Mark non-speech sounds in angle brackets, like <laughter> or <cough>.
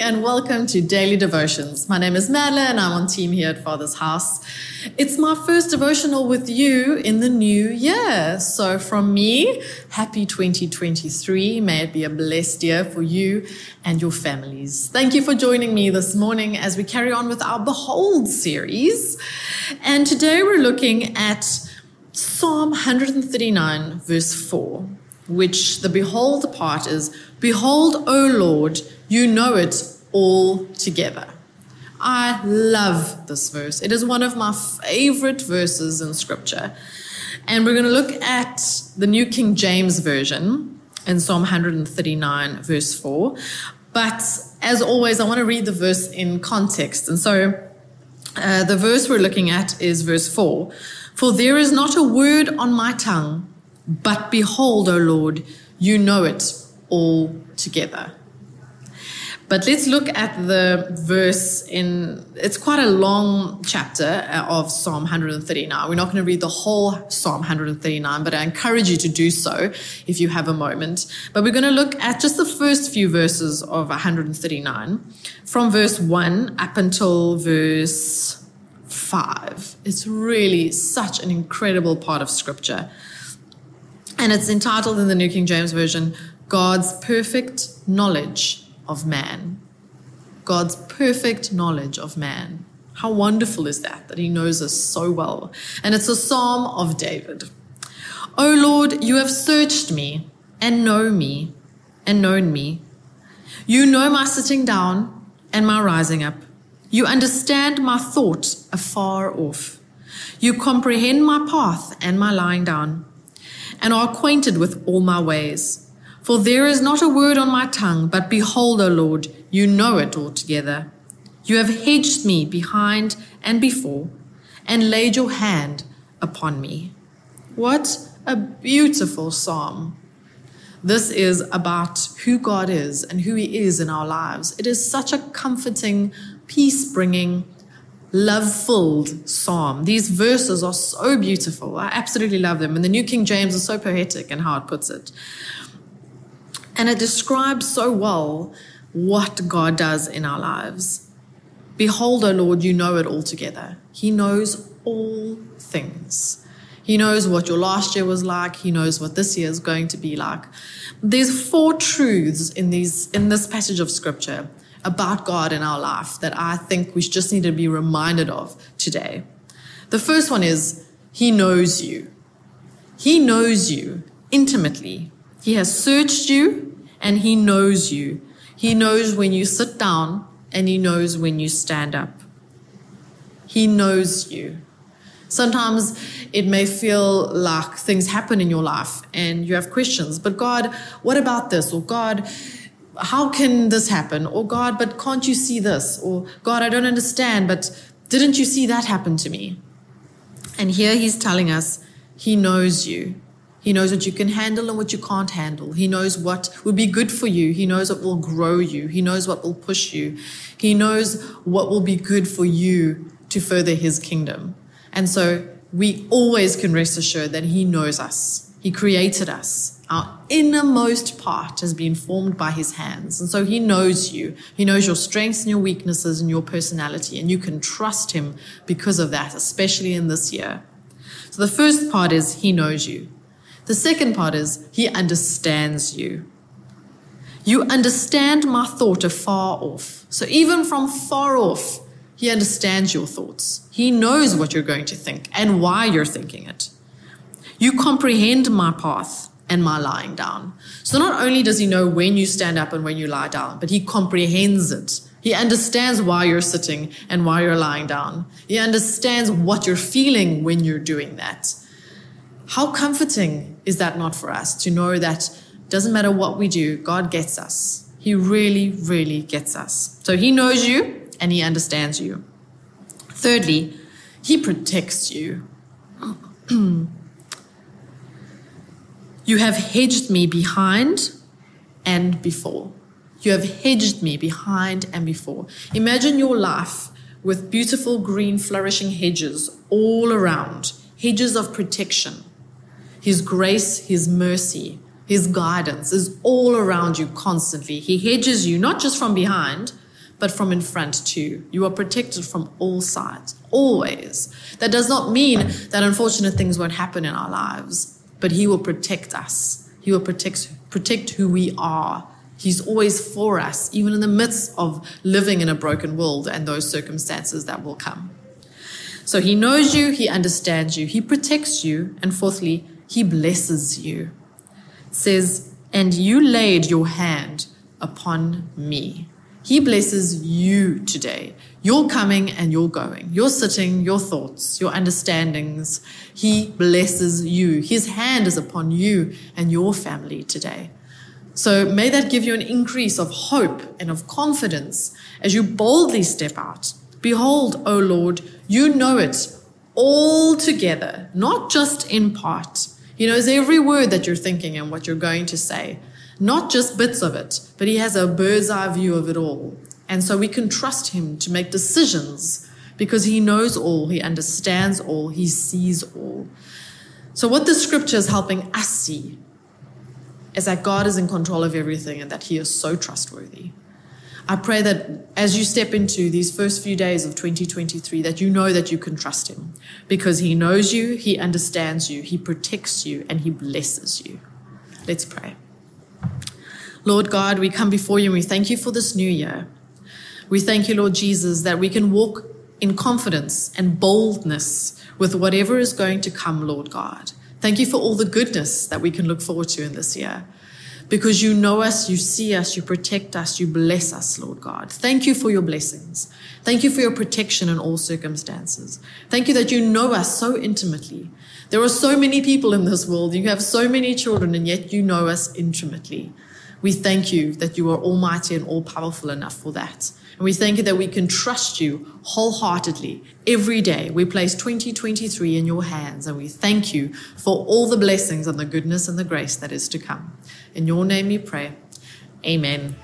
and welcome to Daily Devotions. My name is Madeline. And I'm on team here at Father's House. It's my first devotional with you in the new year. So, from me, happy 2023. May it be a blessed year for you and your families. Thank you for joining me this morning as we carry on with our Behold series. And today we're looking at Psalm 139, verse 4 which the behold part is Behold, O Lord, you know it all together. I love this verse. It is one of my favorite verses in scripture. And we're going to look at the New King James Version in Psalm 139, verse 4. But as always, I want to read the verse in context. And so uh, the verse we're looking at is verse 4 For there is not a word on my tongue but behold, O Lord, you know it all together. But let's look at the verse in, it's quite a long chapter uh, of Psalm 139. We're not going to read the whole Psalm 139, but I encourage you to do so if you have a moment. But we're going to look at just the first few verses of 139 from verse 1 up until verse 5. It's really such an incredible part of scripture. And it's entitled in the New King James Version, God's Perfect Knowledge of Man. God's perfect knowledge of man. How wonderful is that, that he knows us so well? And it's a psalm of David. O Lord, you have searched me and know me and known me. You know my sitting down and my rising up. You understand my thought afar off. You comprehend my path and my lying down and are acquainted with all my ways. For there is not a word on my tongue, but behold, O Lord, you know it altogether. You have hedged me behind and before, and laid your hand upon me. What a beautiful psalm. This is about who God is and who He is in our lives. It is such a comforting, peace bringing, love filled psalm. These verses are so beautiful. I absolutely love them. And the New King James is so poetic in how it puts it. And it describes so well what God does in our lives. Behold, O Lord, you know it all together. He knows all things. He knows what your last year was like. He knows what this year is going to be like. There's four truths in these in this passage of scripture about God in our life that I think we just need to be reminded of today. The first one is He knows you. He knows you intimately. He has searched you and He knows you. He knows when you sit down and He knows when you stand up. He knows you. Sometimes it may feel like things happen in your life and you have questions, but God, what about this? Or God, how can this happen? Or God, but can't you see this? Or God, I don't understand, but didn't you see that happen to me? And here he's telling us he knows you. He knows what you can handle and what you can't handle. He knows what will be good for you. He knows what will grow you. He knows what will push you. He knows what will be good for you to further his kingdom. And so we always can rest assured that he knows us. He created us. Our innermost part has been formed by his hands. And so he knows you. He knows your strengths and your weaknesses and your personality. And you can trust him because of that, especially in this year. So the first part is he knows you. The second part is he understands you. You understand my thought afar off. So even from far off, he understands your thoughts. He knows what you're going to think and why you're thinking it. You comprehend my path and my lying down. So not only does he know when you stand up and when you lie down, but he comprehends it. He understands why you're sitting and why you're lying down. He understands what you're feeling when you're doing that. How comforting is that not for us to know that doesn't matter what we do, God gets us. He really, really gets us. So he knows you and he understands you. Thirdly, he protects you. <clears throat> You have hedged me behind and before. You have hedged me behind and before. Imagine your life with beautiful green flourishing hedges all around, hedges of protection. His grace, His mercy, His guidance is all around you constantly. He hedges you not just from behind, but from in front too. You are protected from all sides, always. That does not mean that unfortunate things won't happen in our lives, but He will protect us. He will protect, protect who we are. He's always for us, even in the midst of living in a broken world and those circumstances that will come. So He knows you, He understands you, He protects you, and fourthly, He blesses you. It says, And you laid your hand upon me. He blesses you today. Your coming and your going, your sitting, your thoughts, your understandings. He blesses you. His hand is upon you and your family today. So may that give you an increase of hope and of confidence as you boldly step out. Behold, O Lord, you know it all together, not just in part. He knows every word that you're thinking and what you're going to say not just bits of it, but he has a bird's eye view of it all. And so we can trust him to make decisions because he knows all, he understands all, he sees all. So, what the scripture is helping us see is that God is in control of everything and that he is so trustworthy. I pray that as you step into these first few days of 2023, that you know that you can trust him because he knows you, he understands you, he protects you, and he blesses you. Let's pray. Lord God, we come before you and we thank you for this new year. We thank you, Lord Jesus, that we can walk in confidence and boldness with whatever is going to come, Lord God. Thank you for all the goodness that we can look forward to in this year. Because you know us, you see us, you protect us, you bless us, Lord God. Thank you for your blessings. Thank you for your protection in all circumstances. Thank you that you know us so intimately. There are so many people in this world. You have so many children, and yet you know us intimately. We thank you that you are almighty and all powerful enough for that. And we thank you that we can trust you wholeheartedly every day. We place 2023 in your hands and we thank you for all the blessings and the goodness and the grace that is to come. In your name we pray. Amen.